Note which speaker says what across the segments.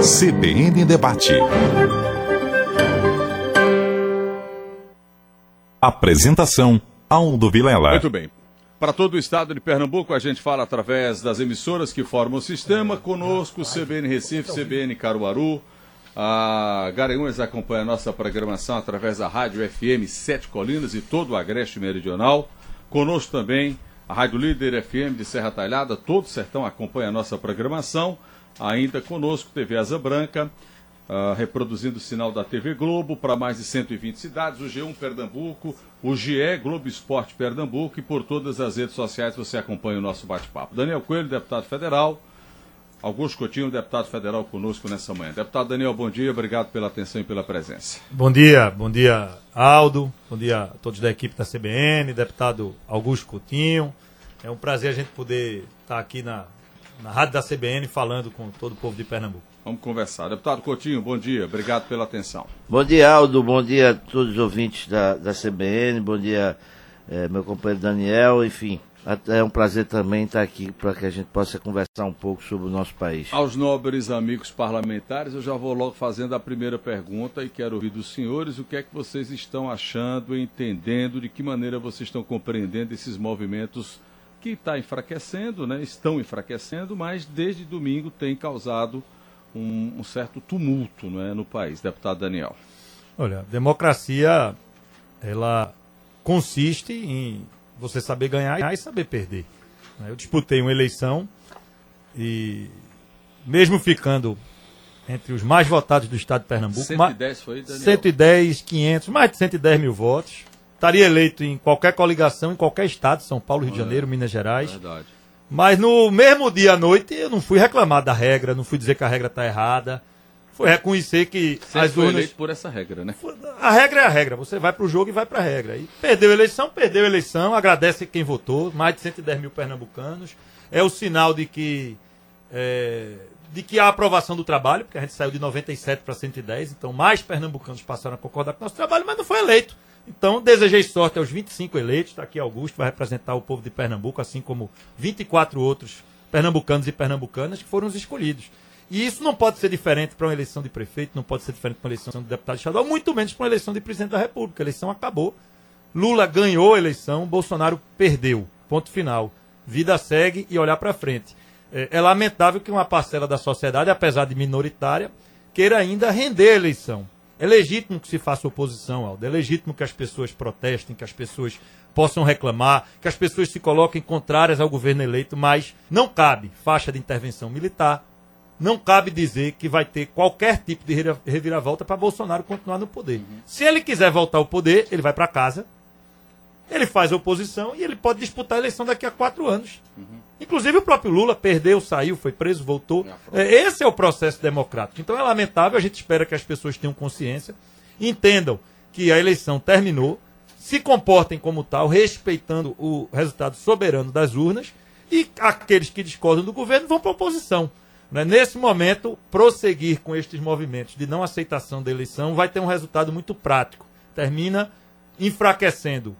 Speaker 1: CBN Debate. Apresentação: Aldo Vilela.
Speaker 2: Muito bem. Para todo o estado de Pernambuco, a gente fala através das emissoras que formam o sistema. Conosco, CBN Recife, CBN Caruaru. A Garanhuns acompanha a nossa programação através da Rádio FM Sete Colinas e todo o Agreste Meridional. Conosco também a Rádio Líder FM de Serra Talhada, todo o sertão acompanha a nossa programação. Ainda conosco, TV Asa Branca, uh, reproduzindo o sinal da TV Globo para mais de 120 cidades, o G1 Pernambuco, o GE Globo Esporte Pernambuco e por todas as redes sociais você acompanha o nosso bate-papo. Daniel Coelho, deputado federal. Augusto Coutinho, deputado federal, conosco nessa manhã. Deputado Daniel, bom dia, obrigado pela atenção e pela presença.
Speaker 3: Bom dia, bom dia, Aldo, bom dia a todos da equipe da CBN, deputado Augusto Coutinho. É um prazer a gente poder estar aqui na, na rádio da CBN falando com todo o povo de Pernambuco.
Speaker 2: Vamos conversar. Deputado Coutinho, bom dia, obrigado pela atenção.
Speaker 4: Bom dia, Aldo, bom dia a todos os ouvintes da, da CBN, bom dia, eh, meu companheiro Daniel, enfim. É um prazer também estar aqui para que a gente possa conversar um pouco sobre o nosso país.
Speaker 2: Aos nobres amigos parlamentares, eu já vou logo fazendo a primeira pergunta e quero ouvir dos senhores o que é que vocês estão achando, entendendo, de que maneira vocês estão compreendendo esses movimentos que está enfraquecendo, né? estão enfraquecendo, mas desde domingo tem causado um, um certo tumulto é, no país. Deputado Daniel.
Speaker 3: Olha, democracia, ela consiste em você saber ganhar e saber perder. Eu disputei uma eleição e, mesmo ficando entre os mais votados do estado de Pernambuco,
Speaker 2: 110 foi, Daniel?
Speaker 3: 110, 500, mais de 110 mil votos. Estaria eleito em qualquer coligação, em qualquer estado, São Paulo, Rio de Janeiro, Minas Gerais. Verdade. Mas no mesmo dia à noite, eu não fui reclamar da regra, não fui dizer que a regra está errada foi reconhecer que
Speaker 2: Você as foi urnas... eleito por essa regra, né?
Speaker 3: A regra é a regra. Você vai para o jogo e vai para a regra. E perdeu a eleição, perdeu a eleição. Agradece quem votou. Mais de 110 mil pernambucanos. É o sinal de que é, de que a aprovação do trabalho, porque a gente saiu de 97 para 110, então mais pernambucanos passaram a concordar com o nosso trabalho, mas não foi eleito. Então, desejei sorte aos 25 eleitos. Está aqui Augusto, vai representar o povo de Pernambuco, assim como 24 outros pernambucanos e pernambucanas que foram os escolhidos. E isso não pode ser diferente para uma eleição de prefeito, não pode ser diferente para uma eleição de deputado estadual, muito menos para uma eleição de presidente da República. A eleição acabou. Lula ganhou a eleição, Bolsonaro perdeu. Ponto final. Vida segue e olhar para frente. É, é, lamentável que uma parcela da sociedade, apesar de minoritária, queira ainda render a eleição. É legítimo que se faça oposição, Aldo. É legítimo que as pessoas protestem, que as pessoas possam reclamar, que as pessoas se coloquem contrárias ao governo eleito, mas não cabe faixa de intervenção militar, não cabe dizer que vai ter qualquer tipo de reviravolta para Bolsonaro continuar no poder. Uhum. Se ele quiser voltar ao poder, ele vai para casa, ele faz oposição e ele pode disputar a eleição daqui a quatro anos. Uhum. Inclusive o próprio Lula perdeu, saiu, foi preso, voltou. É, esse é o processo democrático. Então é lamentável, a gente espera que as pessoas tenham consciência, entendam que a eleição terminou, se comportem como tal, respeitando o resultado soberano das urnas, e aqueles que discordam do governo vão para a oposição. Né? Nesse momento, prosseguir com estes movimentos de não aceitação da eleição vai ter um resultado muito prático. Termina enfraquecendo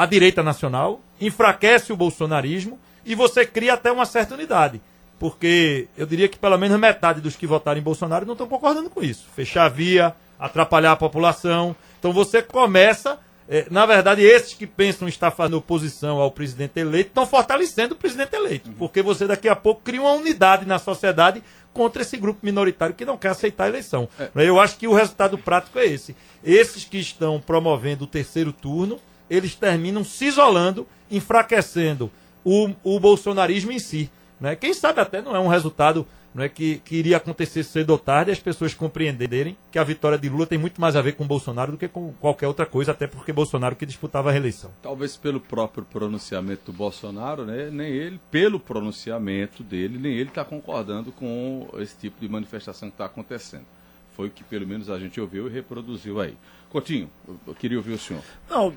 Speaker 3: a direita nacional, enfraquece o bolsonarismo e você cria até uma certa unidade. Porque eu diria que pelo menos metade dos que votaram em Bolsonaro não estão concordando com isso. Fechar a via, atrapalhar a população. Então você começa é, na verdade, esses que pensam estar fazendo oposição ao presidente eleito estão fortalecendo o presidente eleito, uhum. porque você daqui a pouco cria uma unidade na sociedade contra esse grupo minoritário que não quer aceitar a eleição. É. Eu acho que o resultado prático é esse. Esses que estão promovendo o terceiro turno, eles terminam se isolando, enfraquecendo o, o bolsonarismo em si. Né? Quem sabe até não é um resultado não é que, que iria acontecer cedo ou tarde as pessoas compreenderem que a vitória de Lula tem muito mais a ver com Bolsonaro do que com qualquer outra coisa, até porque Bolsonaro que disputava a reeleição.
Speaker 2: Talvez pelo próprio pronunciamento do Bolsonaro, né, nem ele, pelo pronunciamento dele, nem ele está concordando com esse tipo de manifestação que está acontecendo. Foi o que pelo menos a gente ouviu e reproduziu aí. Coutinho, eu queria ouvir o senhor.
Speaker 4: Não,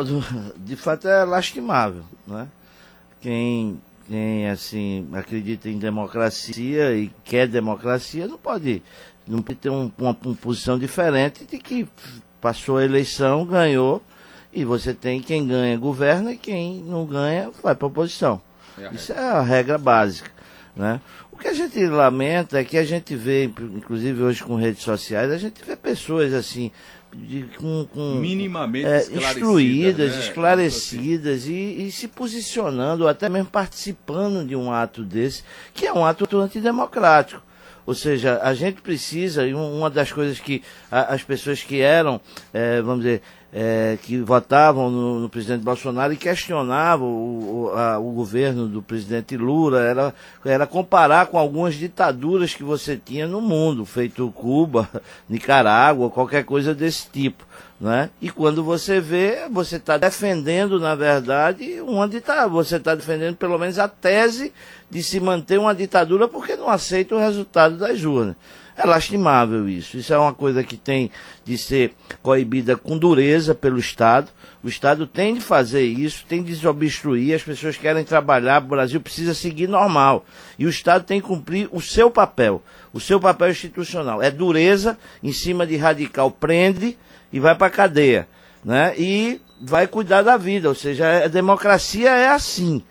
Speaker 4: de fato é lastimável, né? Quem quem assim acredita em democracia e quer democracia não pode não pode ter um, uma, uma, posição diferente de que passou a eleição ganhou e você tem quem ganha governa e quem não ganha vai para a oposição é isso é a regra básica Né? O que a gente lamenta é que a gente vê, inclusive hoje com redes sociais, a gente vê pessoas assim, de, com, com,
Speaker 2: minimamente
Speaker 4: é,
Speaker 2: esclarecidas,
Speaker 4: instruídas,
Speaker 2: né?
Speaker 4: esclarecidas e, e se posicionando, ou até mesmo participando de um ato desse, que é um ato antidemocrático. Ou seja, a gente precisa, e um- uma das coisas que as pessoas que eram, eh, vamos dizer, eh, que votavam no, no presidente Bolsonaro e questionavam o, o- a- o governo do presidente Lula, era, era comparar com algumas ditaduras que você tinha no mundo, feito Cuba, Nicarágua, qualquer coisa desse tipo. Né? E quando você vê, você está defendendo, na verdade, uma ditadura. Você está defendendo pelo menos a tese de se manter uma ditadura porque não aceita o resultado das urnas. É lastimável isso. Isso é uma coisa que tem de ser coibida com dureza pelo Estado. O Estado tem de fazer isso, tem de desobstruir. As pessoas querem trabalhar, o Brasil precisa seguir normal. E o Estado tem que cumprir o seu papel, o seu papel institucional. É dureza em cima de radical, prende e vai para cadeia, né? E vai cuidar da vida, ou seja, a democracia é assim.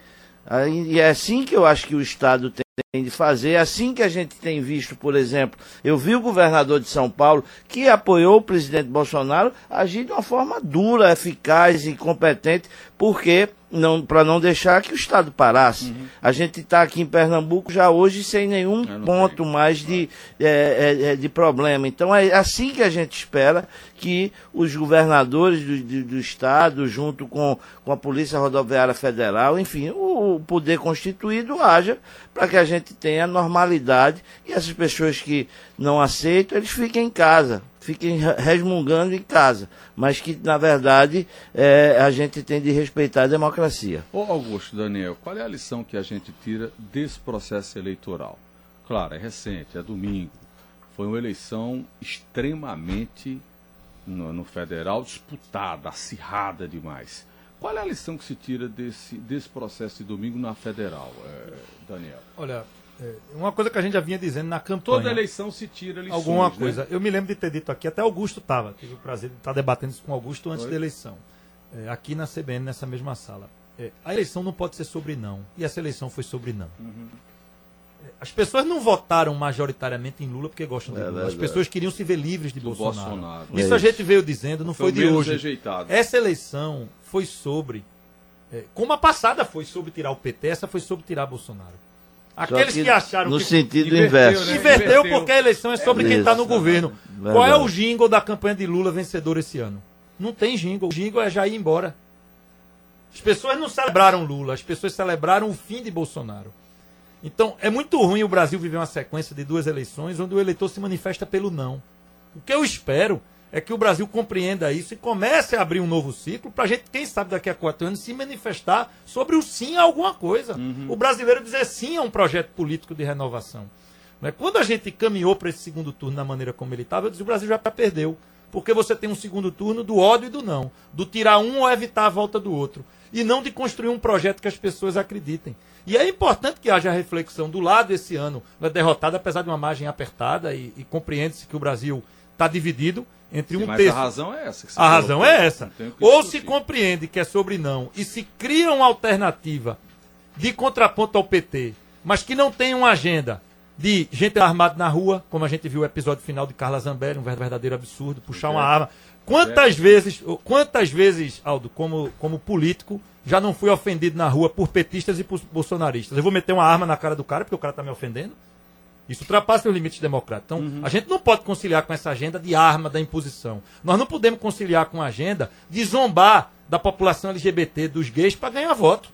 Speaker 4: E é assim que eu acho que o Estado tem tem de fazer, assim que a gente tem visto, por exemplo, eu vi o governador de São Paulo, que apoiou o presidente Bolsonaro, agir de uma forma dura, eficaz e competente, porque não, para não deixar que o Estado parasse. A gente está aqui em Pernambuco já hoje sem nenhum ponto mais de, é, é, é, de problema. Então é assim que a gente espera que os governadores do, do, do Estado, junto com, com a Polícia Rodoviária Federal, enfim, o, o poder constituído haja para que a gente tenha normalidade e essas pessoas que não aceitam, eles fiquem em casa, fiquem re- resmungando em casa, mas que, na verdade, é, a gente tem de respeitar a democracia.
Speaker 2: Ô Augusto, Daniel, qual é a lição que a gente tira desse processo eleitoral? Claro, é recente, é domingo. Foi uma eleição extremamente, no, no federal, disputada, acirrada demais. Qual é a lição que se tira desse, desse processo de domingo na federal, eh, Daniel?
Speaker 3: Olha, é, uma coisa que a gente já vinha dizendo na campanha.
Speaker 2: Toda eleição se tira lições,
Speaker 3: alguma
Speaker 2: né?
Speaker 3: coisa. Eu me lembro de ter dito aqui, até Augusto estava, tive o prazer de estar debatendo isso com Augusto antes
Speaker 2: Foi?
Speaker 3: da eleição, é, aqui na CBN, nessa mesma sala. É, a eleição não pode ser sobre não, e essa eleição foi sobre não.
Speaker 2: Uhum.
Speaker 3: É, As pessoas não votaram majoritariamente em Lula porque gostam de
Speaker 4: É
Speaker 3: Lula. As pessoas queriam se ver livres de Bolsonaro.
Speaker 2: Bolsonaro.
Speaker 3: Isso
Speaker 4: É
Speaker 3: a gente veio dizendo, não
Speaker 2: Foi
Speaker 3: foi, de hoje.
Speaker 2: rejeitado.
Speaker 3: Essa eleição foi sobre. é, como a passada foi sobre tirar o PT, essa foi sobre tirar Bolsonaro. Aqueles que, acharam
Speaker 4: no
Speaker 3: que.
Speaker 4: sentido
Speaker 2: Inverteu,
Speaker 4: inverso.
Speaker 2: né?
Speaker 3: Inverteu
Speaker 2: Inverteu.
Speaker 3: porque a eleição é sobre quem está no governo.
Speaker 4: Verdade.
Speaker 3: Qual é o jingle da campanha de Lula vencedor esse ano? Não tem jingle. O jingle é já ir embora. As pessoas não celebraram Lula, as pessoas celebraram o fim de Bolsonaro. Então, é muito ruim o Brasil viver uma sequência de duas eleições onde o eleitor se manifesta pelo não. O que eu espero é que o Brasil compreenda isso e comece a abrir um novo ciclo para a gente, quem sabe daqui a quatro anos, se manifestar sobre o sim a alguma coisa. O brasileiro dizer sim a um projeto político de renovação. Né? Quando a gente caminhou para esse segundo turno da maneira como ele estava, eu disse, o Brasil já perdeu. Porque você tem um segundo turno do ódio e do não. Do tirar um ou evitar a volta do outro. E não de construir um projeto que as pessoas acreditem. E é importante que haja reflexão do lado esse ano. É derrotado, apesar de uma margem apertada, e, e compreende-se que o Brasil está dividido entre
Speaker 2: Sim,
Speaker 3: um
Speaker 2: mas a razão é essa.
Speaker 3: A razão é essa. Ou se compreende que é sobre não e se cria uma alternativa de contraponto ao PT, mas que não tem uma agenda de gente armada na rua, como a gente viu o episódio final de Carla Zambelli, um verdadeiro absurdo, puxar uma arma. Quantas vezes, quantas vezes, Aldo, como, como político, já não fui ofendido na rua por petistas e por bolsonaristas? Eu vou meter uma arma na cara do cara porque o cara está me ofendendo? Isso ultrapassa os limites democráticos. Então,
Speaker 2: Uhum.
Speaker 3: a gente não pode conciliar com essa agenda de arma da imposição. Nós não podemos conciliar com a agenda de zombar da população LGBT, dos gays, para ganhar voto.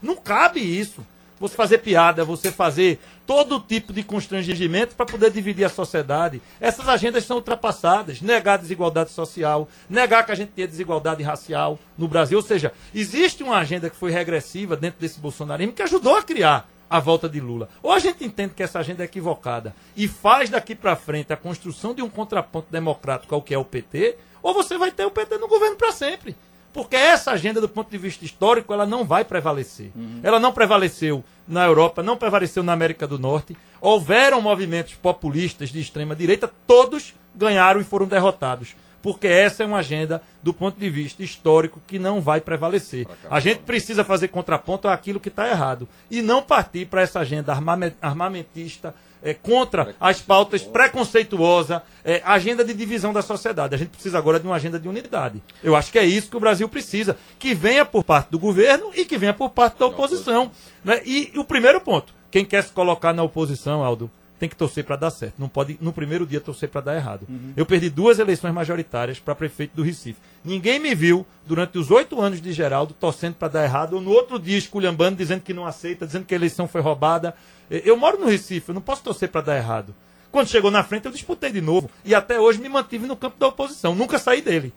Speaker 3: Não cabe isso. Você fazer piada, você fazer todo tipo de constrangimento para poder dividir a sociedade. Essas agendas são ultrapassadas. Negar a desigualdade social, negar que a gente tenha desigualdade racial no Brasil. Ou seja, existe uma agenda que foi regressiva dentro desse bolsonarismo que ajudou a criar a volta de Lula. Ou a gente entende que essa agenda é equivocada e faz daqui para frente a construção de um contraponto democrático ao que é o PT, ou você vai ter o PT no governo para sempre. Porque essa agenda, do ponto de vista histórico, ela não vai prevalecer. Ela não prevaleceu na Europa, não prevaleceu na América do Norte. Houveram movimentos populistas de extrema direita, todos ganharam e foram derrotados. Porque essa é uma agenda, do ponto de vista histórico, que não vai prevalecer. A gente precisa fazer contraponto àquilo que está errado e não partir para essa agenda armame- armamentista é, contra as pautas preconceituosa, é, agenda de divisão da sociedade. A gente precisa agora de uma agenda de unidade. Eu acho que é isso que o Brasil precisa, que venha por parte do governo e que venha por parte da oposição. né? E, o primeiro ponto, quem quer se colocar na oposição, Aldo, tem que torcer para dar certo. Não pode, no primeiro dia, torcer para dar errado. Eu perdi duas eleições majoritárias para prefeito do Recife. Ninguém me viu, durante os oito anos de Geraldo, torcendo para dar errado, ou no outro dia esculhambando, dizendo que não aceita, dizendo que a eleição foi roubada. Eu moro no Recife, eu não posso torcer para dar errado. Quando chegou na frente, eu disputei de novo. E até hoje me mantive no campo da oposição. Nunca saí dele.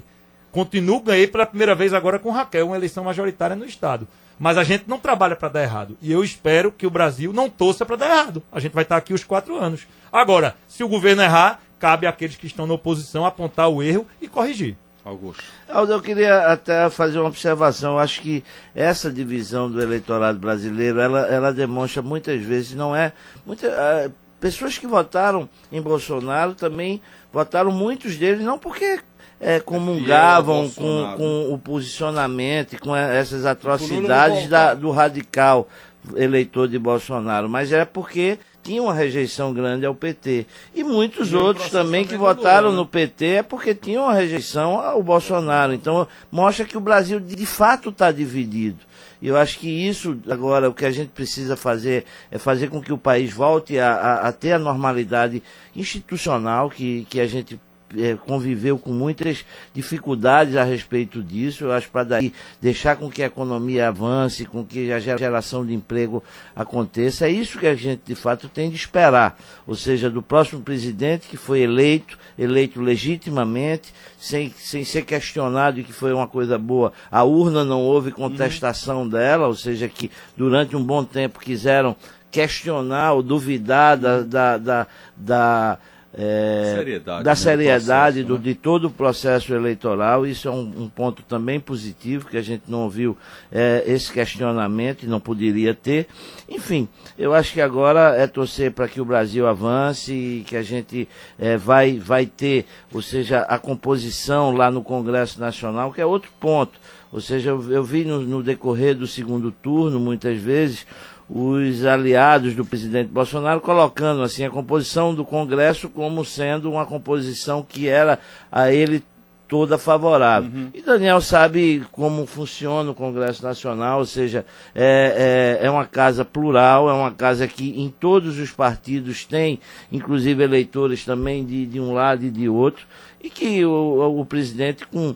Speaker 3: Continuo, ganhei pela primeira vez agora com Raquel, uma eleição majoritária no Estado. Mas a gente não trabalha para dar errado. E eu espero que o Brasil não torça para dar errado. A gente vai estar aqui os quatro anos. Agora, se o governo errar, cabe àqueles que estão na oposição apontar o erro e corrigir.
Speaker 2: Augusto.
Speaker 4: Aldo, eu queria até fazer uma observação. Eu acho que essa divisão do eleitorado brasileiro, ela, ela demonstra muitas vezes, não é. Muita, ah, pessoas que votaram em Bolsonaro também votaram, muitos deles, não porque eh, comungavam com, com o posicionamento e com essas atrocidades da- do radical eleitor de Bolsonaro, mas é porque tinha uma rejeição grande ao PT. E muitos
Speaker 2: E
Speaker 4: outros também que votaram
Speaker 2: né?
Speaker 4: no PT é porque tinham uma rejeição ao Bolsonaro. Então, mostra que o Brasil de de fato está dividido. E eu acho que isso, agora, o que a gente precisa fazer é fazer com que o país volte a, a- a ter a normalidade institucional que, que a gente eh, conviveu com muitas dificuldades a respeito disso. Eu acho para daí deixar com que a economia avance, com que a gera- geração de emprego aconteça. É isso que a gente de fato tem de esperar. Ou seja, do próximo presidente que foi eleito, eleito legitimamente, sem, sem ser questionado e que foi uma coisa boa. A urna não houve contestação dela, ou seja, que durante um bom tempo quiseram questionar ou duvidar da, da, da, da é,
Speaker 2: Seriedade,
Speaker 4: da
Speaker 2: né,
Speaker 4: seriedade
Speaker 2: processo,
Speaker 4: do,
Speaker 2: né?
Speaker 4: de todo o processo eleitoral. Isso é um, um ponto também positivo, que a gente não ouviu é, esse questionamento e não poderia ter. Enfim, eu acho que agora é torcer para que o Brasil avance e que a gente é, vai, vai ter, ou seja, a composição lá no Congresso Nacional, que é outro ponto. Ou seja, eu, eu vi no, no decorrer do segundo turno, muitas vezes, os aliados do presidente Bolsonaro colocando assim a composição do Congresso como sendo uma composição que era a ele toda favorável. E Daniel sabe como funciona o Congresso Nacional, ou seja, é, é, é uma casa plural, é uma casa que em todos os partidos tem, inclusive eleitores também de, de um lado e de outro, e que o, o presidente com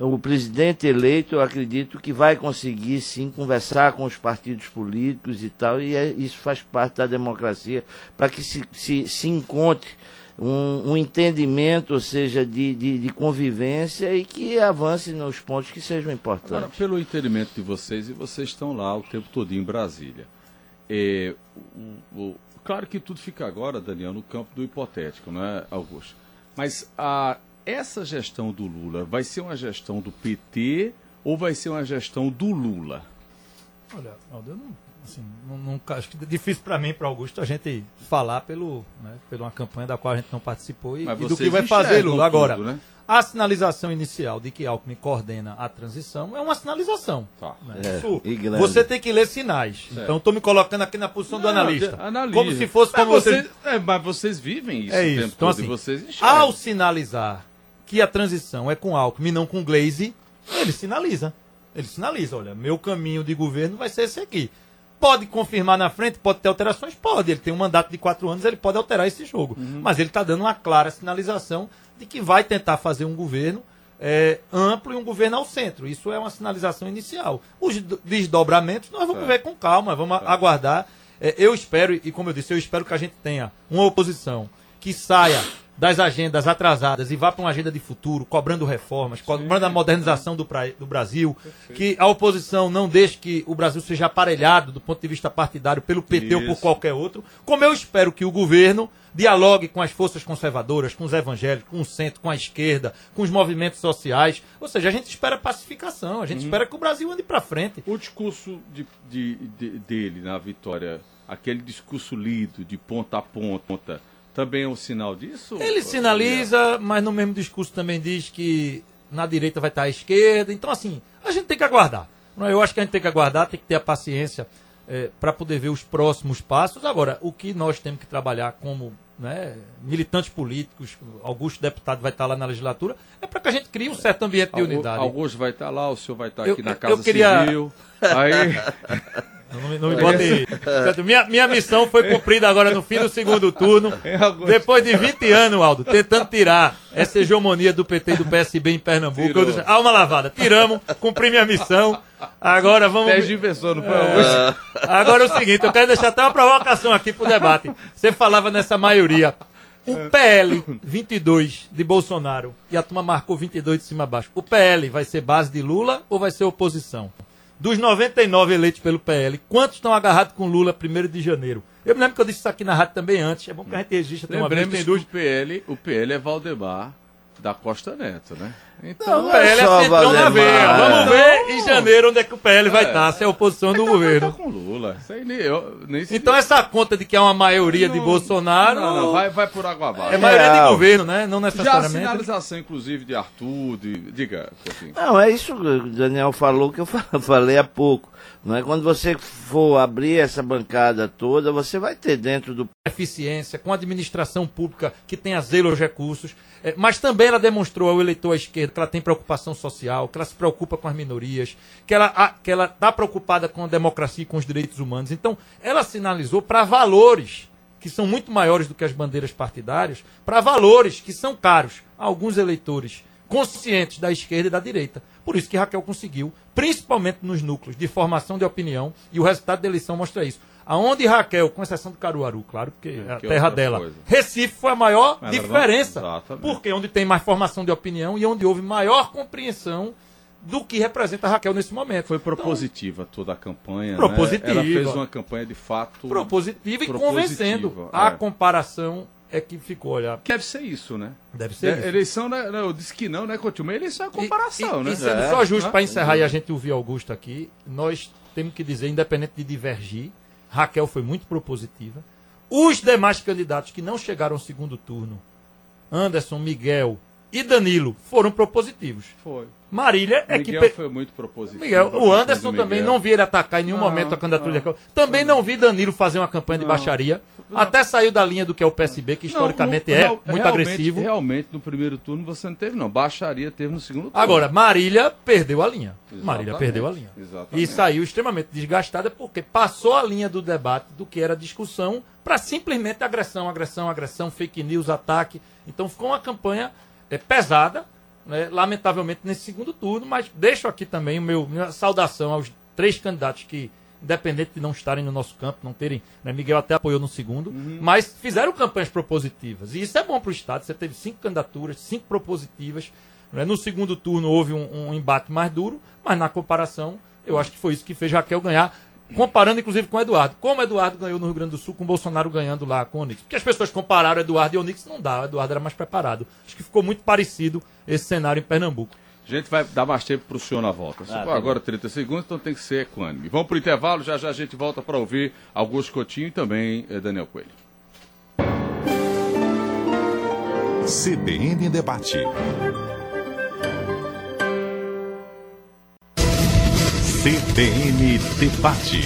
Speaker 4: o presidente eleito, eu acredito que vai conseguir sim conversar com os partidos políticos e tal, e é- isso faz parte da democracia, para que se, se, se encontre um, um entendimento, ou seja, de, de, de convivência e que avance nos pontos que sejam
Speaker 2: Agora,
Speaker 4: importantes.
Speaker 2: pelo entendimento de vocês, e vocês estão lá o tempo todo em Brasília. É, o- o- claro que tudo fica agora, Daniel, no campo do hipotético, não é, Augusto? Mas a, essa gestão do Lula vai ser uma gestão do PT ou vai ser uma gestão do Lula?
Speaker 3: Olha, Aldo, eu não, assim, não, acho que é difícil para mim e para Augusto a gente falar pelo, né, pela uma campanha da qual a gente não participou e, e do que vai fazer Lula. Agora,
Speaker 2: tudo, né?
Speaker 3: a sinalização inicial de que Alckmin coordena a transição é uma sinalização.
Speaker 2: Tá.
Speaker 3: né?
Speaker 4: É,
Speaker 3: Isso, você tem que ler sinais. Então, estou me colocando aqui na posição do
Speaker 2: Não,
Speaker 3: analista.
Speaker 2: de- analisa.
Speaker 3: Como se fosse
Speaker 2: mas
Speaker 3: como
Speaker 2: vocês, é, mas vocês vivem isso
Speaker 3: É isso. Então, assim,
Speaker 2: e vocês enxergam.
Speaker 3: ao sinalizar que a transição é com Alckmin e não com Glaze, ele sinaliza. Ele sinaliza, olha, meu caminho de governo vai ser esse aqui. Pode confirmar na frente, pode ter alterações? Pode. Ele tem um mandato de quatro anos, ele pode alterar esse jogo. Mas ele está dando uma clara sinalização de que vai tentar fazer um governo é, amplo e um governo ao centro. Isso é uma sinalização inicial. Os desdobramentos nós vamos ver com calma, vamos a- aguardar. É, eu espero, e como eu disse, eu espero que a gente tenha uma oposição que saia das agendas atrasadas e vá para uma agenda de futuro, cobrando reformas, cobrando a modernização do, pra- do Brasil, que a oposição não deixe que o Brasil seja aparelhado do ponto de vista partidário pelo PT ou por
Speaker 2: Isso.
Speaker 3: qualquer outro, como eu espero que o governo dialogue com as forças conservadoras, com os evangélicos, com o centro, com a esquerda, com os movimentos sociais. Ou seja, a gente espera pacificação, a gente espera que o Brasil ande para frente.
Speaker 2: O discurso de, de- de- dele na vitória, aquele discurso lido de ponta a ponta, também é um sinal disso?
Speaker 3: Ele sinaliza, mas no mesmo discurso também diz que na direita vai estar a esquerda. Então, assim, a gente tem que aguardar. Eu acho que a gente tem que aguardar, tem que ter a paciência é, para poder ver os próximos passos. Agora, o que nós temos que trabalhar como né, militantes políticos, Augusto deputado vai estar lá na legislatura, é para que a gente crie um certo ambiente de unidade.
Speaker 2: Augusto vai estar lá, o senhor vai estar
Speaker 3: Eu-
Speaker 2: aqui na
Speaker 3: eu-
Speaker 2: Casa
Speaker 3: eu queria-
Speaker 2: Civil. Aí,
Speaker 3: Não, me- não me bote. Portanto, Minha, minha missão foi cumprida agora no fim do segundo turno. Depois de 20 anos, Aldo, tentando tirar essa hegemonia do PT e do PSB em Pernambuco.
Speaker 2: Tirou.
Speaker 3: Eu disse, alma lavada, tiramos, cumpri minha missão. Agora vamos.
Speaker 2: Sérgio inversor, não foi Augusto?
Speaker 3: Agora é o seguinte, eu quero deixar até uma provocação aqui pro debate. Você falava nessa maioria. O PL 22 de Bolsonaro e a turma marcou 22 de cima a baixo. O PL vai ser base de Lula ou vai ser oposição? Dos 99 eleitos pelo PL, quantos estão agarrados com Lula 1 de janeiro? Eu me lembro que eu disse isso aqui na rádio também antes. É bom que a gente registre tem uma vez,
Speaker 2: Lembremos
Speaker 3: tem
Speaker 2: que o. PL, o PL é Valdemar da Costa Neto, né? Então,
Speaker 4: Não,
Speaker 3: O
Speaker 4: não
Speaker 3: PL é
Speaker 4: só
Speaker 3: centrão na veia. Vamos ver em janeiro onde é que o PL vai
Speaker 2: É.
Speaker 3: estar, se é oposição do
Speaker 2: tá
Speaker 3: governo.
Speaker 2: com Lula. Nem eu, nem
Speaker 3: Então essa conta de que é uma maioria de
Speaker 2: Não-
Speaker 3: Bolsonaro
Speaker 2: Não, não, vai, vai por água abaixo.
Speaker 3: é maioria de
Speaker 4: Real.
Speaker 3: governo, né? Não
Speaker 2: Já a
Speaker 3: necessariamente.
Speaker 2: sinalização, inclusive, de Arthur, de... diga, assim.
Speaker 4: Não, é isso que o Daniel falou que eu fa- falei há pouco. Não é quando você for abrir essa bancada toda, você vai ter dentro do
Speaker 3: eficiência, com administração pública que tenha zelo aos recursos, mas também ela demonstrou ao eleitor à esquerda que ela tem preocupação social, que ela se preocupa com as minorias, que ela que ela está preocupada com a democracia e com os direitos humanos. Então, ela sinalizou para valores que são muito maiores do que as bandeiras partidárias, para valores que são caros a alguns eleitores conscientes da esquerda e da direita. Por isso que Raquel conseguiu, principalmente nos núcleos de formação de opinião, e o resultado da eleição mostra isso. Aonde Raquel, com exceção do Caruaru, claro, porque é a
Speaker 2: que é
Speaker 3: terra dela,
Speaker 2: coisa.
Speaker 3: Recife foi a maior
Speaker 2: Ela
Speaker 3: diferença.
Speaker 2: não- exatamente.
Speaker 3: Porque onde tem mais formação de opinião e onde houve maior compreensão do que representa a Raquel nesse momento.
Speaker 2: Foi propositiva toda a campanha,
Speaker 3: Propositiva.
Speaker 2: né? Ela fez uma campanha de fato...
Speaker 3: propositiva e
Speaker 2: Propositiva,
Speaker 3: convencendo. A
Speaker 2: é.
Speaker 3: comparação é que ficou, olha,
Speaker 2: Deve ser isso, né?
Speaker 3: deve ser
Speaker 2: É,
Speaker 3: isso.
Speaker 2: eleição, né? Eu disse que não, né, Coutinho? Mas eleição é comparação,
Speaker 3: e,
Speaker 2: né?
Speaker 3: E sendo
Speaker 4: É.
Speaker 3: só justo para encerrar e a gente ouvir Augusto aqui, nós temos que dizer, independente de divergir, Raquel foi muito propositiva. Os demais candidatos que não chegaram ao segundo turno, Anderson, Miguel e Danilo, foram propositivos.
Speaker 2: Foi.
Speaker 3: Marília é
Speaker 2: Miguel
Speaker 3: que.
Speaker 2: foi muito propositivo.
Speaker 3: Miguel, o Anderson também
Speaker 2: Miguel.
Speaker 3: não vi ele atacar em nenhum
Speaker 2: Não,
Speaker 3: momento a candidatura
Speaker 2: não.
Speaker 3: de. Também não vi Danilo fazer uma campanha de baixaria. Até saiu da linha do que é o PSB, que historicamente
Speaker 2: Não,
Speaker 3: é
Speaker 2: não,
Speaker 3: muito
Speaker 2: realmente-
Speaker 3: agressivo.
Speaker 2: Realmente, no primeiro turno você não teve, não. Baixaria teve no segundo turno.
Speaker 3: Agora, Marília perdeu a linha. Marília
Speaker 2: Exatamente,
Speaker 3: perdeu a linha.
Speaker 2: exatamente.
Speaker 3: E saiu extremamente desgastada porque passou a linha do debate do que era discussão para simplesmente agressão, agressão, agressão, fake news, ataque. Então ficou uma campanha é, pesada, né, lamentavelmente nesse segundo turno, mas deixo aqui também o meu minha saudação aos três candidatos que independente de não estarem no nosso campo, não terem, né, Miguel até apoiou no segundo,
Speaker 2: Uhum.
Speaker 3: mas fizeram campanhas propositivas. E isso é bom para o Estado. Você teve cinco candidaturas, cinco propositivas. né? No segundo turno houve um, um embate mais duro, mas na comparação, eu acho que foi isso que fez Raquel ganhar, comparando inclusive com o Eduardo. Como o Eduardo ganhou no Rio Grande do Sul, com o Bolsonaro ganhando lá com o Onix. Porque as pessoas compararam Eduardo e Onix, não dá. O Eduardo era mais preparado. Acho que ficou muito parecido esse cenário em Pernambuco.
Speaker 2: A gente vai dar mais tempo para o senhor na volta.
Speaker 4: Ah, tá
Speaker 2: Agora 30 segundos, então tem que ser equânime. Vamos para o intervalo, já já a gente volta para ouvir Augusto Coutinho e também eh, Daniel Coelho.
Speaker 1: CBN Debate. CBN Debate.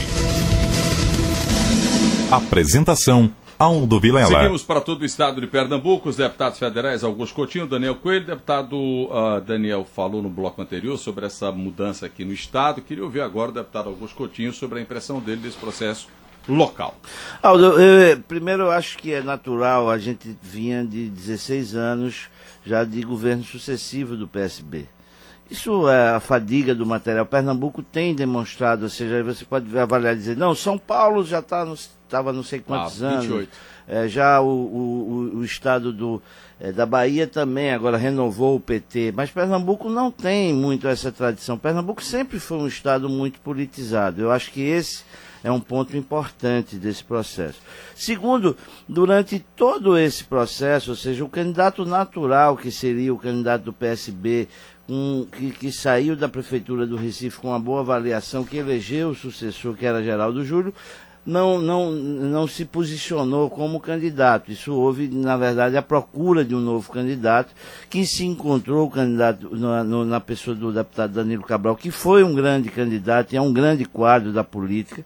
Speaker 1: Apresentação: Aldo Vilela.
Speaker 2: Seguimos para todo o estado de Pernambuco, os deputados federais Augusto Coutinho, Daniel Coelho. Deputado ah, Daniel falou no bloco anterior sobre essa mudança aqui no estado. Queria ouvir agora o deputado Augusto Coutinho sobre a impressão dele desse processo local.
Speaker 4: Aldo, eu, primeiro eu acho que é natural, a gente vinha de 16 anos já de governo sucessivo do PSB. Isso é a fadiga do material. Pernambuco tem demonstrado, ou seja, você pode avaliar e dizer, não, São Paulo já tá estava não sei quantos
Speaker 2: Ah,
Speaker 4: anos.
Speaker 2: 28.
Speaker 4: É, já o, o, o- o estado do, é, da Bahia também agora renovou o PT, mas Pernambuco não tem muito essa tradição. Pernambuco sempre foi um estado muito politizado. Eu acho que esse é um ponto importante desse processo. Segundo, durante todo esse processo, ou seja, o candidato natural que seria o candidato do PSB, um, que, que saiu da prefeitura do Recife com uma boa avaliação, que elegeu o sucessor, que era Geraldo Júlio, não, não, não se posicionou como candidato. Isso houve, na verdade, a procura de um novo candidato, que se encontrou o candidato na, no, na pessoa do deputado Danilo Cabral, que foi um grande candidato e é um grande quadro da política,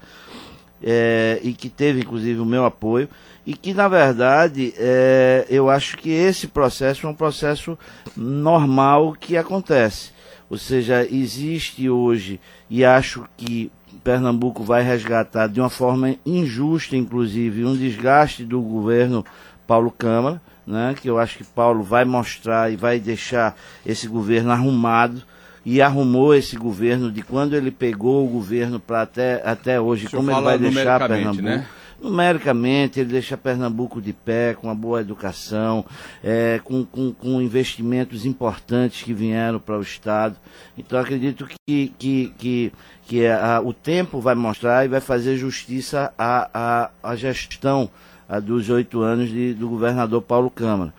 Speaker 4: é, e que teve, inclusive, o meu apoio, e que, na verdade, é, eu acho que esse processo é um processo normal que acontece. Ou seja, existe hoje, e acho que Pernambuco vai resgatar de uma forma injusta, inclusive, um desgaste do governo Paulo Câmara, né, que eu acho que Paulo vai mostrar e vai deixar esse governo arrumado e arrumou esse governo de quando ele pegou o governo para até, até hoje, como ele vai deixar Pernambuco. Né? Numericamente, ele deixa Pernambuco de pé, com uma boa educação, é, com, com, com, investimentos importantes que vieram para o Estado. Então, acredito que, que, que, que a, o tempo vai mostrar e vai fazer justiça à, à, à gestão a, dos oito anos de, do governador Paulo Câmara.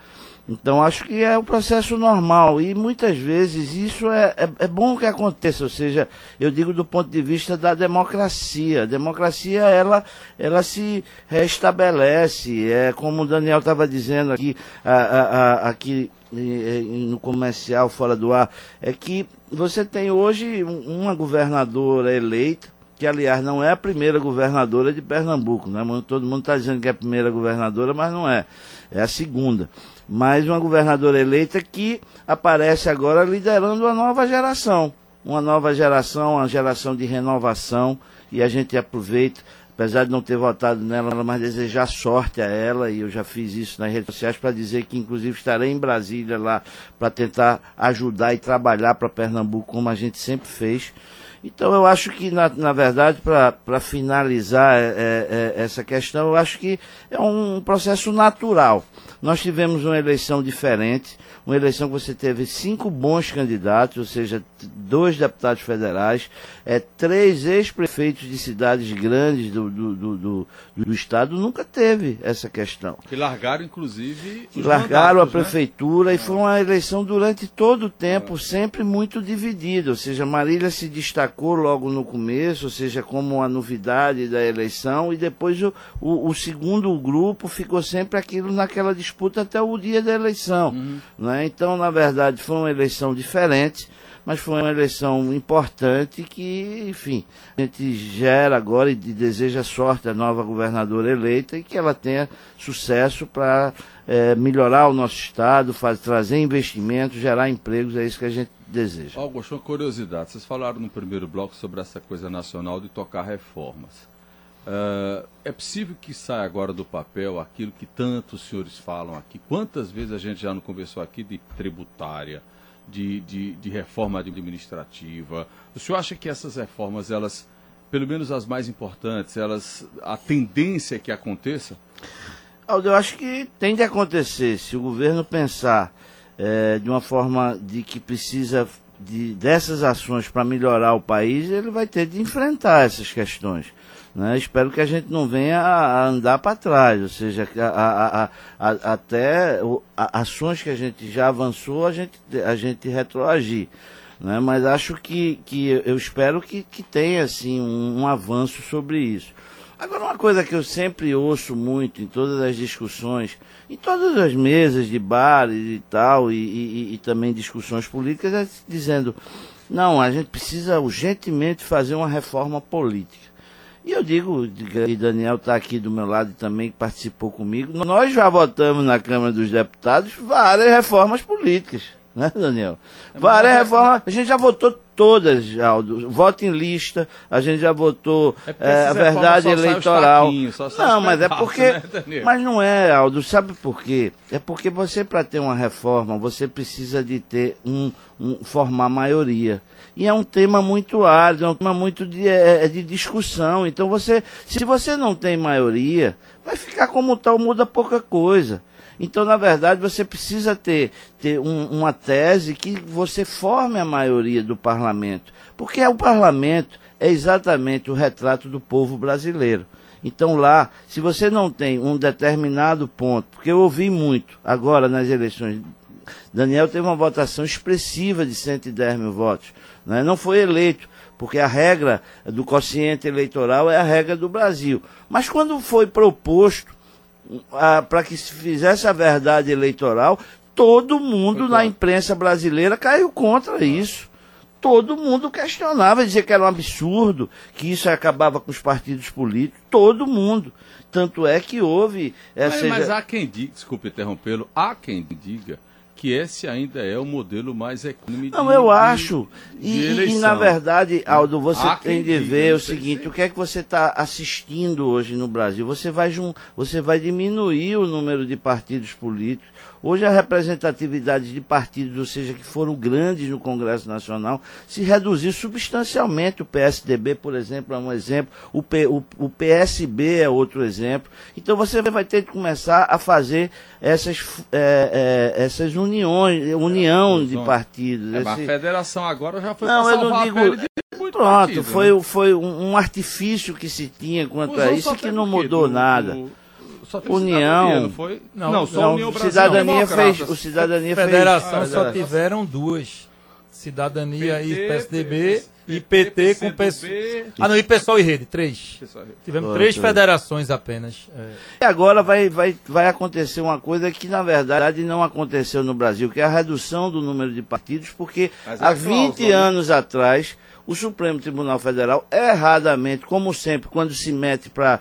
Speaker 4: Então acho que é um processo normal. E muitas vezes isso é, é, é, bom que aconteça, ou seja, eu digo do ponto de vista da democracia. A democracia ela, ela se restabelece, é como o Daniel estava dizendo aqui, a, a, a, aqui no comercial fora do ar, é que você tem hoje uma governadora eleita, que aliás não é a primeira governadora de Pernambuco, né? todo mundo está dizendo que é a primeira governadora, mas não é, é a segunda mas uma governadora eleita que aparece agora liderando uma nova geração. Uma nova geração, uma geração de renovação, e a gente aproveita, apesar de não ter votado nela, mas desejar sorte a ela, e eu já fiz isso nas redes sociais para dizer que, inclusive, estarei em Brasília lá para tentar ajudar e trabalhar para Pernambuco, como a gente sempre fez. Então, eu acho que, na, na verdade, para finalizar é, é, essa questão, eu acho que é um processo natural. Nós tivemos uma eleição diferente, uma eleição que você teve cinco bons candidatos, ou seja, dois deputados federais, é, três ex-prefeitos de cidades grandes do, do, do, do, do estado, nunca teve essa questão.
Speaker 2: Que largaram, inclusive,
Speaker 4: os largaram mandatos, a né? prefeitura né? e foi uma eleição durante todo o tempo é. sempre muito dividida, ou seja, Marília se destacou logo no começo, ou seja, como a novidade da eleição, e depois o, o, o segundo grupo ficou sempre aquilo naquela disputa disputa até o dia da eleição. Uhum. Né? Então, na verdade, foi uma eleição diferente, mas foi uma eleição importante que, enfim, a gente gera agora e deseja sorte à nova governadora eleita e que ela tenha sucesso para é, melhorar o nosso Estado, faz, trazer investimentos, gerar empregos, é isso que a gente deseja.
Speaker 2: Augusto, uma curiosidade. Vocês falaram no primeiro bloco sobre essa coisa nacional de tocar reformas. Uh, é possível que saia agora do papel aquilo que tantos senhores falam aqui. Quantas vezes a gente já não conversou aqui de tributária, de, de, de, reforma administrativa? O senhor acha que essas reformas, elas, pelo menos as mais importantes, elas, a tendência é que aconteça?
Speaker 4: Eu acho que tem de acontecer. Se o governo pensar é, de uma forma de que precisa de, dessas ações para melhorar o país, ele vai ter de enfrentar essas questões. Né? Espero que a gente não venha a andar para trás, ou seja, a, a, a, até ações que a gente já avançou, a gente, a gente retroagir. Né? Mas acho que, que eu espero que, que tenha assim, um, um avanço sobre isso. Agora, uma coisa que eu sempre ouço muito em todas as discussões, em todas as mesas de bares e tal, e, e, e também discussões políticas, é dizendo: não, a gente precisa urgentemente fazer uma reforma política. E eu digo, e Daniel está aqui do meu lado também, que participou comigo, nós já votamos na Câmara dos Deputados várias reformas políticas, né, Daniel? É, várias é reformas, a gente já votou todas, Aldo. Voto em lista, a gente já votou é é, a verdade eleitoral. Não, mas é porque. Né, mas não é, Aldo. Sabe por quê? É porque você, para ter uma reforma, você precisa de ter um, um formar maioria. E é um tema muito árido, é um tema muito de, é, é, de discussão. Então você, se você não tem maioria, vai ficar como tal, muda pouca coisa. Então, na verdade, você precisa ter, ter um, uma tese que você forme a maioria do parlamento. Porque o parlamento é exatamente o retrato do povo brasileiro. Então lá, se você não tem um determinado ponto, porque eu ouvi muito agora nas eleições, Daniel teve uma votação expressiva de 110 mil votos. Né? Não foi eleito, porque a regra do quociente eleitoral é a regra do Brasil. Mas quando foi proposto ah, para que se fizesse a verdade eleitoral, todo mundo na imprensa brasileira caiu contra isso. Todo mundo questionava, dizia que era um absurdo, que isso acabava com os partidos políticos. Todo mundo. Tanto é que houve.
Speaker 2: Mas,
Speaker 4: essa-
Speaker 2: mas há quem diga, desculpe interrompê-lo, há quem diga que esse ainda é o modelo mais econômico
Speaker 4: Não, eu acho. E, e, na verdade, Aldo, você
Speaker 2: Há
Speaker 4: tem de ver o seguinte:
Speaker 2: se-
Speaker 4: o que é que você está assistindo hoje no Brasil? Você vai, você vai diminuir o número de partidos políticos. Hoje a representatividade de partidos, ou seja, que foram grandes no Congresso Nacional, se reduziu substancialmente. O PSDB, por exemplo, é um exemplo. O, P- o- o PSB é outro exemplo. Então você vai ter que começar a fazer essas, é, é, essas uniões, união de
Speaker 2: Fusões.
Speaker 4: partidos.
Speaker 2: É, mas a
Speaker 4: esse-
Speaker 2: federação agora já foi
Speaker 4: Não,
Speaker 2: pra
Speaker 4: eu não digo-
Speaker 2: de
Speaker 4: Pronto,
Speaker 2: partido,
Speaker 4: foi,
Speaker 2: né?
Speaker 4: foi um, um artifício que se tinha quanto a isso que não mudou
Speaker 2: Do-
Speaker 4: nada.
Speaker 2: do- só
Speaker 4: União.
Speaker 2: cidadania, não foi?
Speaker 3: Não,
Speaker 2: Não, só
Speaker 4: Não,
Speaker 2: União Brasil
Speaker 4: cidadania fez, o cidadania
Speaker 3: Federação
Speaker 4: fez.
Speaker 3: só tiveram duas. Cidadania e
Speaker 2: PT,
Speaker 3: PSDB e PT com. PSDB. Ah, não, e PSOL e Rede, três.
Speaker 2: Pessoal,
Speaker 3: Tivemos
Speaker 4: Pronto.
Speaker 3: três federações apenas. É.
Speaker 4: E agora vai, vai, vai acontecer uma coisa que, na verdade, não aconteceu no Brasil, que é a redução do número de partidos, porque
Speaker 2: Mas é
Speaker 4: há
Speaker 2: a
Speaker 4: 20
Speaker 2: cláusula, né?
Speaker 4: anos atrás, o Supremo Tribunal Federal, erradamente, como sempre, quando se mete para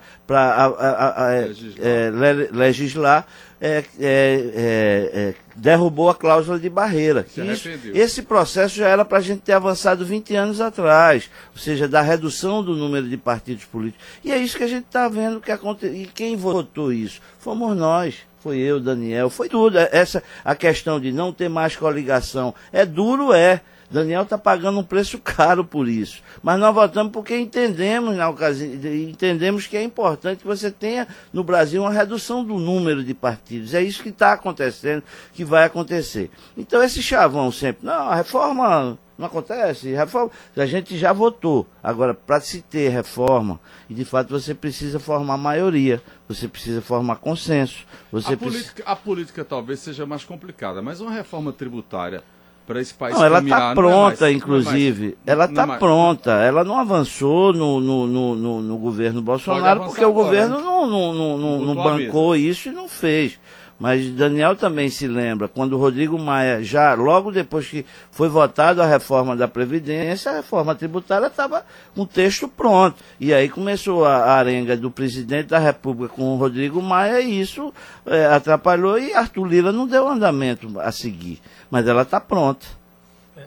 Speaker 2: Legislar.
Speaker 4: legislar, é, é, é, é, derrubou a cláusula de barreira. Isso- esse processo já era para a gente ter avançado 20 anos atrás, ou seja, da redução do número de partidos políticos. E é isso que a gente está vendo que aconteceu. E quem votou isso? Fomos nós. Foi eu, Daniel, foi tudo. É- Essa a questão de não ter mais coligação. É duro, é. Daniel está pagando um preço caro por isso. Mas nós votamos porque entendemos na ocasião, entendemos que é importante que você tenha no Brasil uma redução do número de partidos. É isso que está acontecendo, que vai acontecer. Então esse chavão sempre, não, a reforma não acontece, reforma, a gente já votou. Agora, para se ter reforma, e de fato você precisa formar maioria, você precisa formar consenso, você
Speaker 2: A
Speaker 4: precisa...
Speaker 2: política, a política talvez seja mais complicada, mas uma reforma tributária para esse país
Speaker 4: Não, ela está
Speaker 2: não é
Speaker 4: pronta,
Speaker 2: mais- é mais-
Speaker 4: inclusive. ela
Speaker 2: não é
Speaker 4: está
Speaker 2: mais-
Speaker 4: pronta. Ela não avançou no, no, no, no- no governo Bolsonaro, porque o
Speaker 2: agora,
Speaker 4: governo
Speaker 2: né?
Speaker 4: não, não, não, não, não bancou isso e não fez. Mas Daniel também se lembra, quando Rodrigo Maia, já logo depois que foi votada a reforma da Previdência, a reforma tributária estava com o texto pronto. E aí começou a, arenga do presidente da República com o Rodrigo Maia e isso eh, atrapalhou e Arthur Lira não deu andamento a seguir. Mas ela está pronta.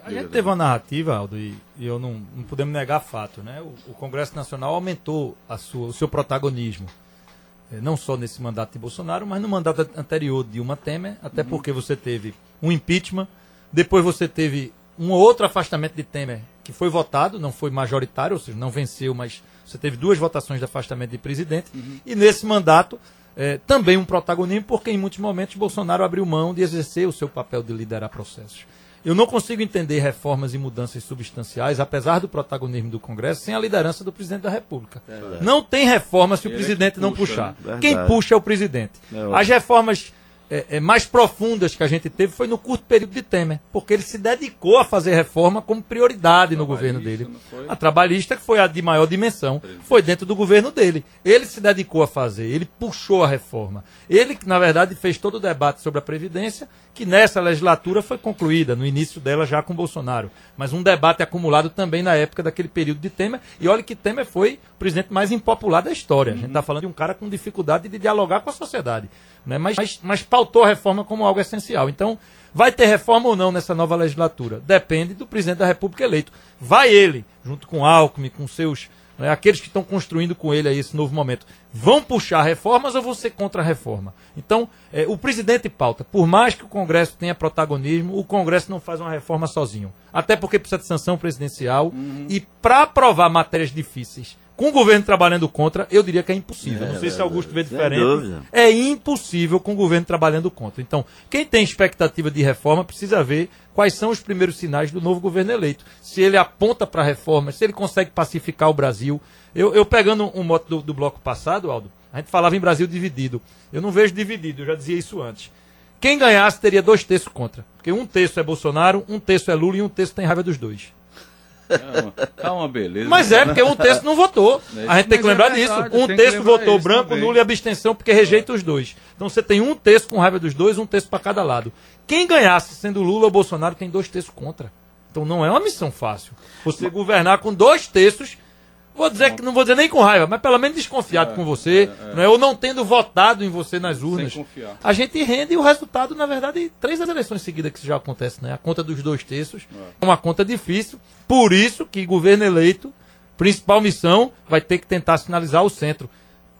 Speaker 3: A gente teve uma narrativa, Aldo, e, eu não, não podemos negar fato, né? O, o Congresso Nacional aumentou sua, o seu protagonismo. Eh, Não só nesse mandato de Bolsonaro, mas no mandato an- anterior de Dilma Temer, até porque você teve um impeachment, depois você teve um outro afastamento de Temer, que foi votado, não foi majoritário, ou seja, não venceu, mas você teve duas votações de afastamento de presidente, e nesse mandato eh, também um protagonismo, porque em muitos momentos Bolsonaro abriu mão de exercer o seu papel de liderar processos. Eu não consigo entender reformas e mudanças substanciais, apesar do protagonismo do Congresso, sem a liderança do presidente da República. Não tem reforma se o
Speaker 2: Ele é
Speaker 3: presidente não
Speaker 2: puxa,
Speaker 3: puxar.
Speaker 4: né?
Speaker 3: Quem
Speaker 4: Verdade.
Speaker 3: puxa é o presidente.
Speaker 4: É.
Speaker 3: As reformas é, é, mais profundas que a gente teve foi no curto período de Temer, porque ele se dedicou a fazer reforma como prioridade no governo dele. A trabalhista, que foi a de maior dimensão, foi dentro do governo dele. Ele se dedicou a fazer, ele puxou a reforma. Ele, que na verdade, fez todo o debate sobre a Previdência, que nessa legislatura foi concluída, no início dela já com Bolsonaro. Mas um debate acumulado também na época daquele período de Temer. E olha que Temer foi o presidente mais impopular da história. A gente está falando de um cara com dificuldade de dialogar com a sociedade. Né? Mas, mas, mas pautou a reforma como algo essencial. Então, vai ter reforma ou não nessa nova legislatura? Depende do presidente da República eleito. Vai ele, junto com Alckmin, com seus né, aqueles que estão construindo com ele aí esse novo momento, vão puxar reformas ou vão ser contra a reforma? Então, eh, o presidente pauta. Por mais que o Congresso tenha protagonismo, o Congresso não faz uma reforma sozinho. Até porque precisa de sanção presidencial. E para aprovar matérias difíceis, com o governo trabalhando contra, eu diria que é impossível. não sei se Augusto vê diferente. É impossível com o governo trabalhando contra. Então, quem tem expectativa de reforma precisa ver quais são os primeiros sinais do novo governo eleito. Se ele aponta para reformas, se ele consegue pacificar o Brasil. Eu, eu pegando um moto do, do bloco passado, Aldo, a gente falava em Brasil dividido. Eu não vejo dividido, eu já dizia isso antes. Quem ganhasse teria dois terços contra. Porque um terço é Bolsonaro, um terço é Lula e um terço tem raiva dos dois.
Speaker 2: É uma, uma beleza.
Speaker 3: Mas é, porque um terço não votou. A gente tem que
Speaker 2: é
Speaker 3: lembrar
Speaker 2: verdade,
Speaker 3: disso. Um
Speaker 2: lembrar
Speaker 3: votou branco,
Speaker 2: também.
Speaker 3: nulo e abstenção, porque rejeita os dois. Então você tem um terço com raiva dos dois, um terço para cada lado. Quem ganhasse sendo Lula ou Bolsonaro tem dois terços contra. Então não é uma missão fácil. Você governar com dois terços, vou dizer que não vou dizer nem com raiva, mas pelo menos desconfiado com você, Não é? ou não tendo votado em você nas urnas. A gente rende o resultado, na verdade, três eleições seguidas que isso já acontece, né? A conta dos dois terços é uma conta difícil. Por isso que governo eleito, principal missão, vai ter que tentar sinalizar o centro.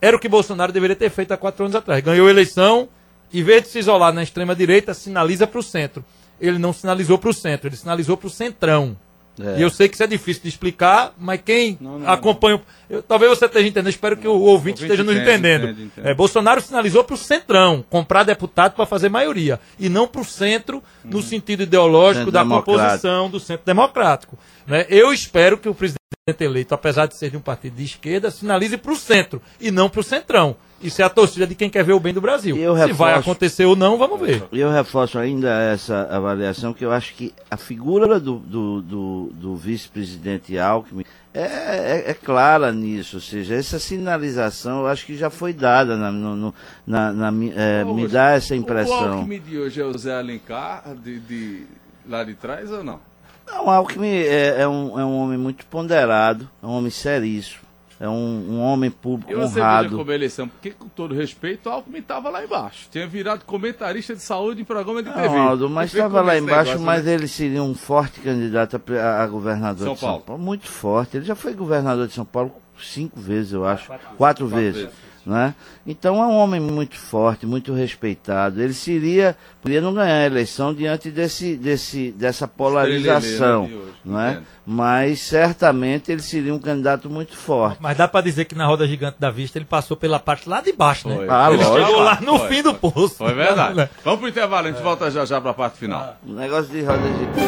Speaker 3: Era o que Bolsonaro deveria ter feito há quatro anos atrás. Ganhou a eleição, em vez de se isolar na extrema-direita, sinaliza para o centro. Ele não sinalizou para o centro, ele sinalizou para o centrão.
Speaker 4: É.
Speaker 3: E eu sei que isso é difícil de explicar, mas quem
Speaker 2: Não, não,
Speaker 3: acompanha. o- eu- talvez você esteja entendendo, espero que o ouvinte,
Speaker 2: ouvinte
Speaker 3: esteja nos
Speaker 2: entende,
Speaker 3: entendendo.
Speaker 2: entende, entende.
Speaker 3: É, Bolsonaro sinalizou para o centrão, comprar deputado para fazer maioria, e não para o centro, no sentido ideológico
Speaker 4: Centro
Speaker 3: da
Speaker 4: democrático.
Speaker 3: composição do centro democrático. né? Eu espero que o presidente eleito, apesar de ser de um partido de esquerda, sinalize para o centro e não para o centrão. Isso é a torcida de quem quer ver o bem do Brasil.
Speaker 4: Eu
Speaker 3: Se vai
Speaker 4: reforço-
Speaker 3: acontecer ou não, vamos ver.
Speaker 4: E eu reforço ainda essa avaliação, que eu acho que a figura do, do, do, do vice-presidente Alckmin é, é, é clara nisso, ou seja, essa sinalização eu acho que já foi dada, na, no- no- na, na é, me dá essa
Speaker 2: O
Speaker 4: impressão.
Speaker 2: Alckmin de hoje é o Zé Alencar, de, de lá de trás ou não?
Speaker 4: Não, o Alckmin é, é um, é um homem muito ponderado, é um homem seríssimo, é um, um homem público
Speaker 2: E você veja
Speaker 4: honrado.
Speaker 2: como a eleição, porque com todo respeito, o Alckmin estava lá embaixo. Tinha virado comentarista de saúde em programa de TV.
Speaker 4: Não, Aldo, mas estava
Speaker 2: como
Speaker 4: lá embaixo,
Speaker 2: negócio,
Speaker 4: mas
Speaker 2: né?
Speaker 4: ele seria um forte candidato a, a- a governador
Speaker 2: São
Speaker 4: de São
Speaker 2: Paulo.
Speaker 4: Paulo. Muito forte. Ele já foi governador de São Paulo cinco vezes, eu acho. Quatro, vezes.
Speaker 2: vezes.
Speaker 4: Né? Então é um homem muito forte, muito respeitado. Ele seria, poderia não ganhar a eleição diante desse, desse, dessa polarização.
Speaker 2: Né, de hoje,
Speaker 4: não é?
Speaker 2: entendo.
Speaker 4: Mas certamente ele seria um candidato muito forte.
Speaker 3: Mas dá para dizer que na roda gigante da vista ele passou pela parte lá de baixo, né?
Speaker 2: Foi.
Speaker 4: Ah,
Speaker 3: ele
Speaker 4: lógico.
Speaker 3: chegou lá no
Speaker 2: Foi,
Speaker 3: fim do poço.
Speaker 2: Foi verdade. Vamos pro intervalo, a gente volta já já para a parte final.
Speaker 4: O negócio de roda gigante.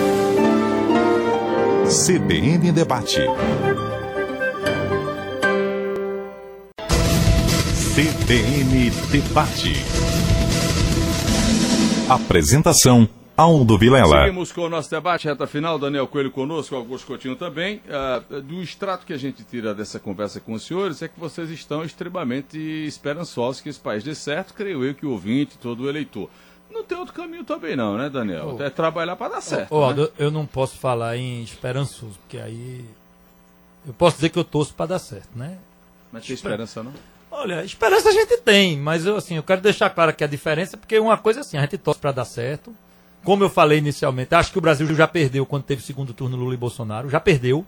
Speaker 1: CBN Debate. CBN Debate. Apresentação Aldo Vilela.
Speaker 2: Seguimos com o nosso debate, reta final, Daniel Coelho conosco, Augusto Coutinho também. Ah, do extrato que a gente tira dessa conversa com os senhores é que vocês estão extremamente esperançosos que esse país dê certo, creio eu que o ouvinte, todo o eleitor. Não tem outro caminho também não, né, Daniel? É trabalhar para dar certo. Né?
Speaker 3: Aldo, eu não posso falar em esperançoso, porque aí. Eu posso dizer que eu torço para dar certo, né?
Speaker 2: Mas tem esperança não?
Speaker 3: Olha, esperança a gente tem, mas eu, assim, eu quero deixar claro aqui a diferença, porque uma coisa é assim, a gente torce para dar certo. Como eu falei inicialmente, acho que o Brasil já perdeu quando teve segundo turno Lula e Bolsonaro, já perdeu,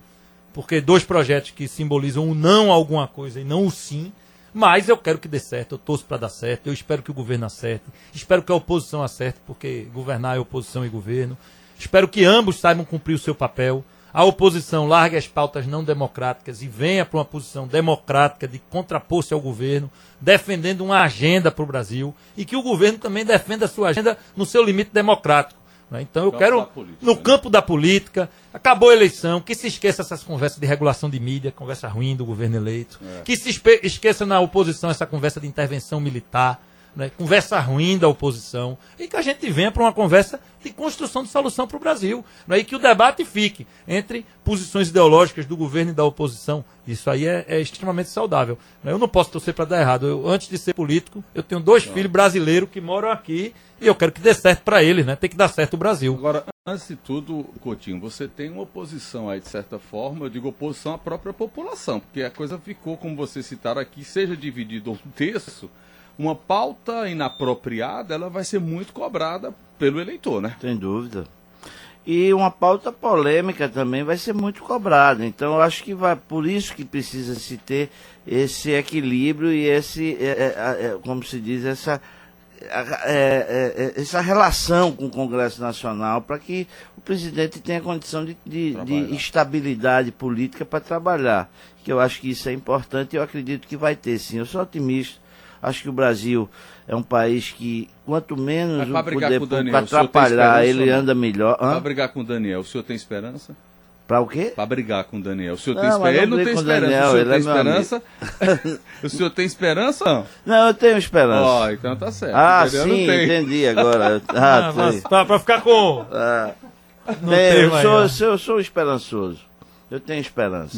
Speaker 3: porque dois projetos que simbolizam o não a alguma coisa e não o sim, mas eu quero que dê certo, eu torço para dar certo, eu espero que o governo acerte, espero que a oposição acerte, porque governar é oposição e governo. Espero que ambos saibam cumprir o seu papel. A oposição largue as pautas não democráticas e venha para uma posição democrática de contrapor-se ao governo, defendendo uma agenda para o Brasil e que o governo também defenda a sua agenda no seu limite democrático. né? Então eu quero,
Speaker 2: política,
Speaker 3: no
Speaker 2: né?
Speaker 3: campo da política, acabou a eleição, que se esqueça essas conversas de regulação de mídia, conversa ruim do governo eleito, que se esqueça na oposição essa conversa de intervenção militar, né, conversa ruim da oposição, e que a gente venha para uma conversa de construção de solução para o Brasil. Né, e que o debate fique entre posições ideológicas do governo e da oposição. Isso aí é, é extremamente saudável. né. Eu não posso torcer para dar errado. Eu, antes de ser político, eu tenho dois filhos brasileiros que moram aqui e eu quero que dê certo para eles, né? Tem que dar certo o Brasil.
Speaker 2: Agora, antes de tudo, Coutinho, você tem uma oposição aí, de certa forma, eu digo oposição à própria população, porque a coisa ficou, como vocês citaram aqui, seja dividido um terço, uma pauta inapropriada, ela vai ser muito cobrada pelo eleitor, né?
Speaker 4: Sem dúvida. E uma pauta polêmica também vai ser muito cobrada. Então, eu acho que vai, por isso que precisa se ter esse equilíbrio e esse, é, é, é, como se diz, essa, é, é, é, essa relação com o Congresso Nacional para que o presidente tenha condição de, de, de estabilidade política para trabalhar. Que eu acho que isso é importante e eu acredito que vai ter sim. Eu sou otimista. Acho que o Brasil é um país que, quanto menos o poder
Speaker 2: com o
Speaker 4: público
Speaker 2: Daniel, o
Speaker 4: atrapalhar,
Speaker 2: esperança
Speaker 4: ele
Speaker 2: não?
Speaker 4: anda melhor.
Speaker 2: Pra
Speaker 4: Hã?
Speaker 2: brigar com o Daniel, o senhor tem esperança?
Speaker 4: Pra o quê?
Speaker 2: Pra brigar com o Daniel. O senhor
Speaker 4: Não,
Speaker 2: tem esperança? Ele não tem
Speaker 4: o
Speaker 2: esperança.
Speaker 4: Daniel,
Speaker 2: o senhor
Speaker 4: ele
Speaker 2: tem
Speaker 4: é
Speaker 2: esperança? o senhor tem esperança? Não.
Speaker 4: Não, eu tenho esperança.
Speaker 2: Ó, então tá certo.
Speaker 4: ah,
Speaker 2: entendeu?
Speaker 4: sim, entendi agora. Ah,
Speaker 3: Ah, pra, pra ficar com.
Speaker 4: Ah.
Speaker 3: Não
Speaker 4: Tem,
Speaker 3: tem
Speaker 4: eu,
Speaker 3: mais,
Speaker 4: sou, eu, sou, eu sou esperançoso. Eu tenho esperança.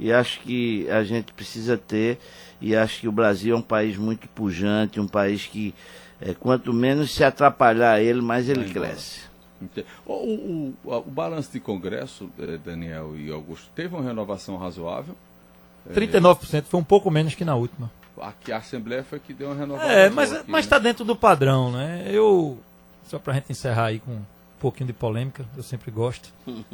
Speaker 4: E acho que a gente precisa ter, e acho que o Brasil é um país muito pujante, um país que é, quanto menos se atrapalhar ele, mais ele
Speaker 2: embora.
Speaker 4: cresce.
Speaker 2: O, o, o, a- o balanço de Congresso, eh, Daniel e Augusto, teve uma renovação razoável.
Speaker 3: 39% foi um pouco menos que na última.
Speaker 2: Aqui a Assembleia foi que deu uma renovação.
Speaker 3: É, mas
Speaker 2: aqui,
Speaker 3: mas
Speaker 2: né?
Speaker 3: está dentro do padrão, né? Eu, só pra gente encerrar aí com um pouquinho de polêmica, eu sempre gosto.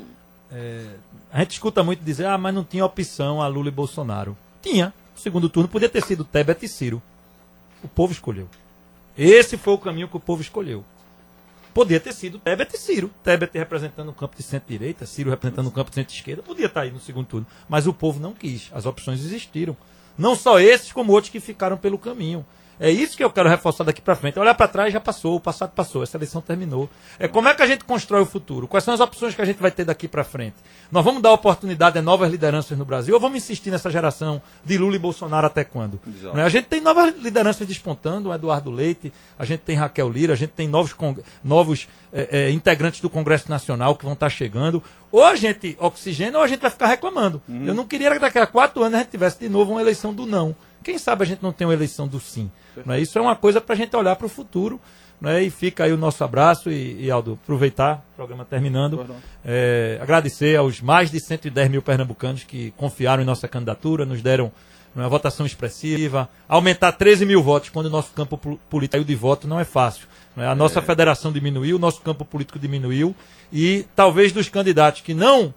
Speaker 3: É, a gente escuta muito dizer, ah, mas não tinha opção a Lula e Bolsonaro. Tinha. Segundo turno podia ter sido Tebet e Ciro. O povo escolheu. Esse foi o caminho que o povo escolheu. Podia ter sido Tebet e Ciro. Tebet representando o campo de centro-direita, Ciro representando o campo de centro-esquerda. Podia estar aí no segundo turno. Mas o povo não quis. As opções existiram. Não só esses, como outros que ficaram pelo caminho. É isso que eu quero reforçar daqui para frente. Olhar para trás já passou, o passado passou, essa eleição terminou. É como é que a gente constrói o futuro? Quais são as opções que a gente vai ter daqui para frente? Nós vamos dar oportunidade a novas lideranças no Brasil ou vamos insistir nessa geração de Lula e Bolsonaro até quando?
Speaker 2: Exato.
Speaker 3: Não é? A gente tem novas lideranças despontando, o Eduardo Leite, a gente tem Raquel Lira, a gente tem novos, novos eh, eh, integrantes do Congresso Nacional que vão estar chegando. Ou a gente oxigena ou a gente vai ficar reclamando. Eu não queria que daqui a quatro anos a gente tivesse de novo uma eleição do não. Quem sabe a gente não tem uma eleição do sim. Não é? Isso é uma coisa para a gente olhar para o futuro. Não é? E fica aí o nosso abraço e, e, Aldo, aproveitar, o programa terminando, é, agradecer aos mais de 110 mil pernambucanos que confiaram em nossa candidatura, nos deram uma votação expressiva, aumentar 13 mil votos quando o nosso campo pol- político saiu de voto não é fácil. não é? A nossa federação diminuiu, o nosso campo político diminuiu e talvez dos candidatos que não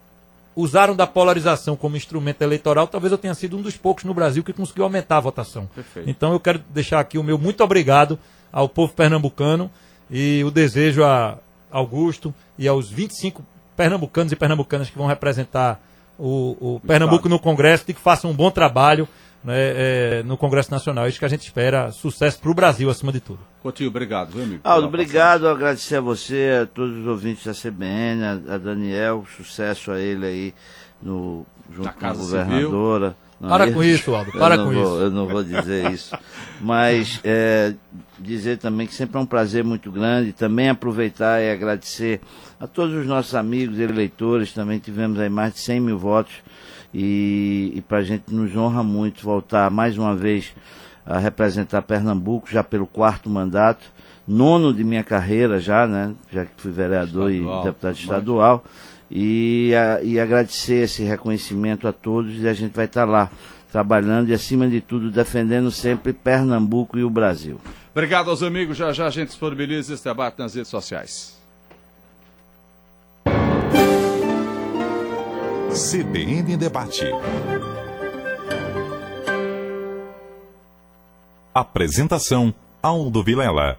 Speaker 3: usaram da polarização como instrumento eleitoral, talvez eu tenha sido um dos poucos no Brasil que conseguiu aumentar a votação.
Speaker 2: Perfeito.
Speaker 3: Então eu quero deixar aqui o meu muito obrigado ao povo pernambucano e o desejo a Augusto e aos 25 pernambucanos e pernambucanas que vão representar o, o Pernambuco no Congresso de que façam um bom trabalho né, é, no Congresso Nacional. Isso que a gente espera, sucesso para o Brasil acima de tudo.
Speaker 2: Coutinho, obrigado, viu, amigo?
Speaker 4: Aldo, obrigado, agradecer a você, a todos os ouvintes da CBN, a, a Daniel, sucesso a ele aí no, junto
Speaker 2: Na
Speaker 4: com a governadora. Não,
Speaker 3: Para
Speaker 4: eu-
Speaker 3: com isso, Aldo, para com
Speaker 4: vou-
Speaker 3: isso.
Speaker 4: Eu não vou dizer isso. Mas é, dizer também que sempre é um prazer muito grande, também aproveitar e agradecer a todos os nossos amigos eleitores, também tivemos aí mais de 100 mil votos e, e para a gente nos honra muito voltar mais uma vez a representar Pernambuco já pelo quarto mandato, nono de minha carreira já, né? Já que fui vereador
Speaker 2: Estadual,
Speaker 4: e deputado estadual. E, a- e agradecer esse reconhecimento a todos e a gente vai estar lá trabalhando e acima de tudo defendendo sempre Pernambuco e o Brasil.
Speaker 2: Obrigado aos amigos. Já já a gente disponibiliza esse debate nas redes sociais.
Speaker 1: CBN Debate. Apresentação: Aldo Vilela.